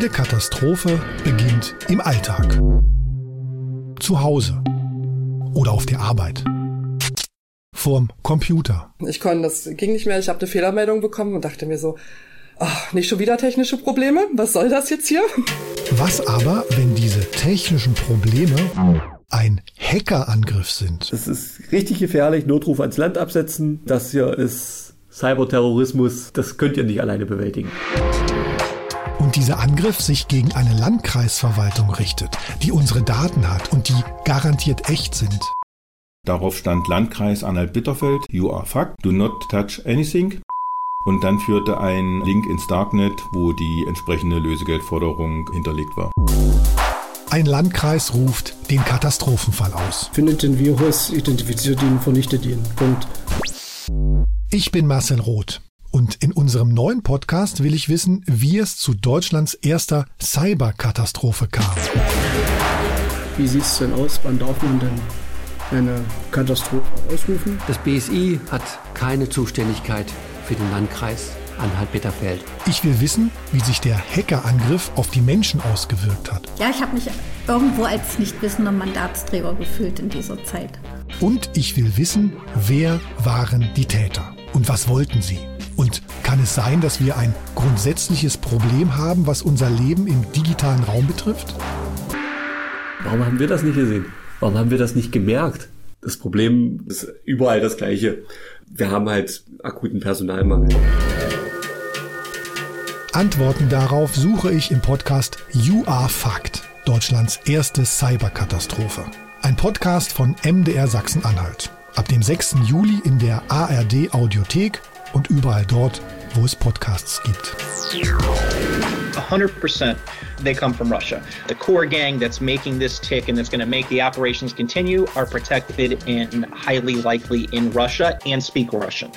Jede Katastrophe beginnt im Alltag. Zu Hause oder auf der Arbeit. Vorm Computer. Ich konnte, das ging nicht mehr. Ich habe eine Fehlermeldung bekommen und dachte mir so, ach, nicht schon wieder technische Probleme? Was soll das jetzt hier? Was aber, wenn diese technischen Probleme ein Hackerangriff sind? Das ist richtig gefährlich. Notruf ans Land absetzen. Das hier ist Cyberterrorismus. Das könnt ihr nicht alleine bewältigen und dieser Angriff sich gegen eine Landkreisverwaltung richtet, die unsere Daten hat und die garantiert echt sind. Darauf stand Landkreis Anhalt-Bitterfeld, you are fucked, do not touch anything. Und dann führte ein Link ins Darknet, wo die entsprechende Lösegeldforderung hinterlegt war. Ein Landkreis ruft den Katastrophenfall aus. Findet den Virus, identifiziert ihn, vernichtet ihn. Punkt. Ich bin Marcel Roth. Und in unserem neuen Podcast will ich wissen, wie es zu Deutschlands erster Cyberkatastrophe kam. Wie sieht es denn aus? Wann darf man denn eine Katastrophe ausrufen? Das BSI hat keine Zuständigkeit für den Landkreis Anhalt-Bitterfeld. Ich will wissen, wie sich der Hackerangriff auf die Menschen ausgewirkt hat. Ja, ich habe mich irgendwo als nicht wissender Mandatsträger gefühlt in dieser Zeit. Und ich will wissen, wer waren die Täter und was wollten sie? Kann es sein, dass wir ein grundsätzliches Problem haben, was unser Leben im digitalen Raum betrifft? Warum haben wir das nicht gesehen? Warum haben wir das nicht gemerkt? Das Problem ist überall das gleiche. Wir haben halt akuten Personalmangel. Antworten darauf suche ich im Podcast You Are Fact, Deutschlands erste Cyberkatastrophe. Ein Podcast von MDR Sachsen-Anhalt. Ab dem 6. Juli in der ARD Audiothek und überall dort, wo es Podcasts gibt. 100% they come from Russia. The core gang that's making this tick and that's going to make the operations continue are protected and highly likely in Russia and speak Russian.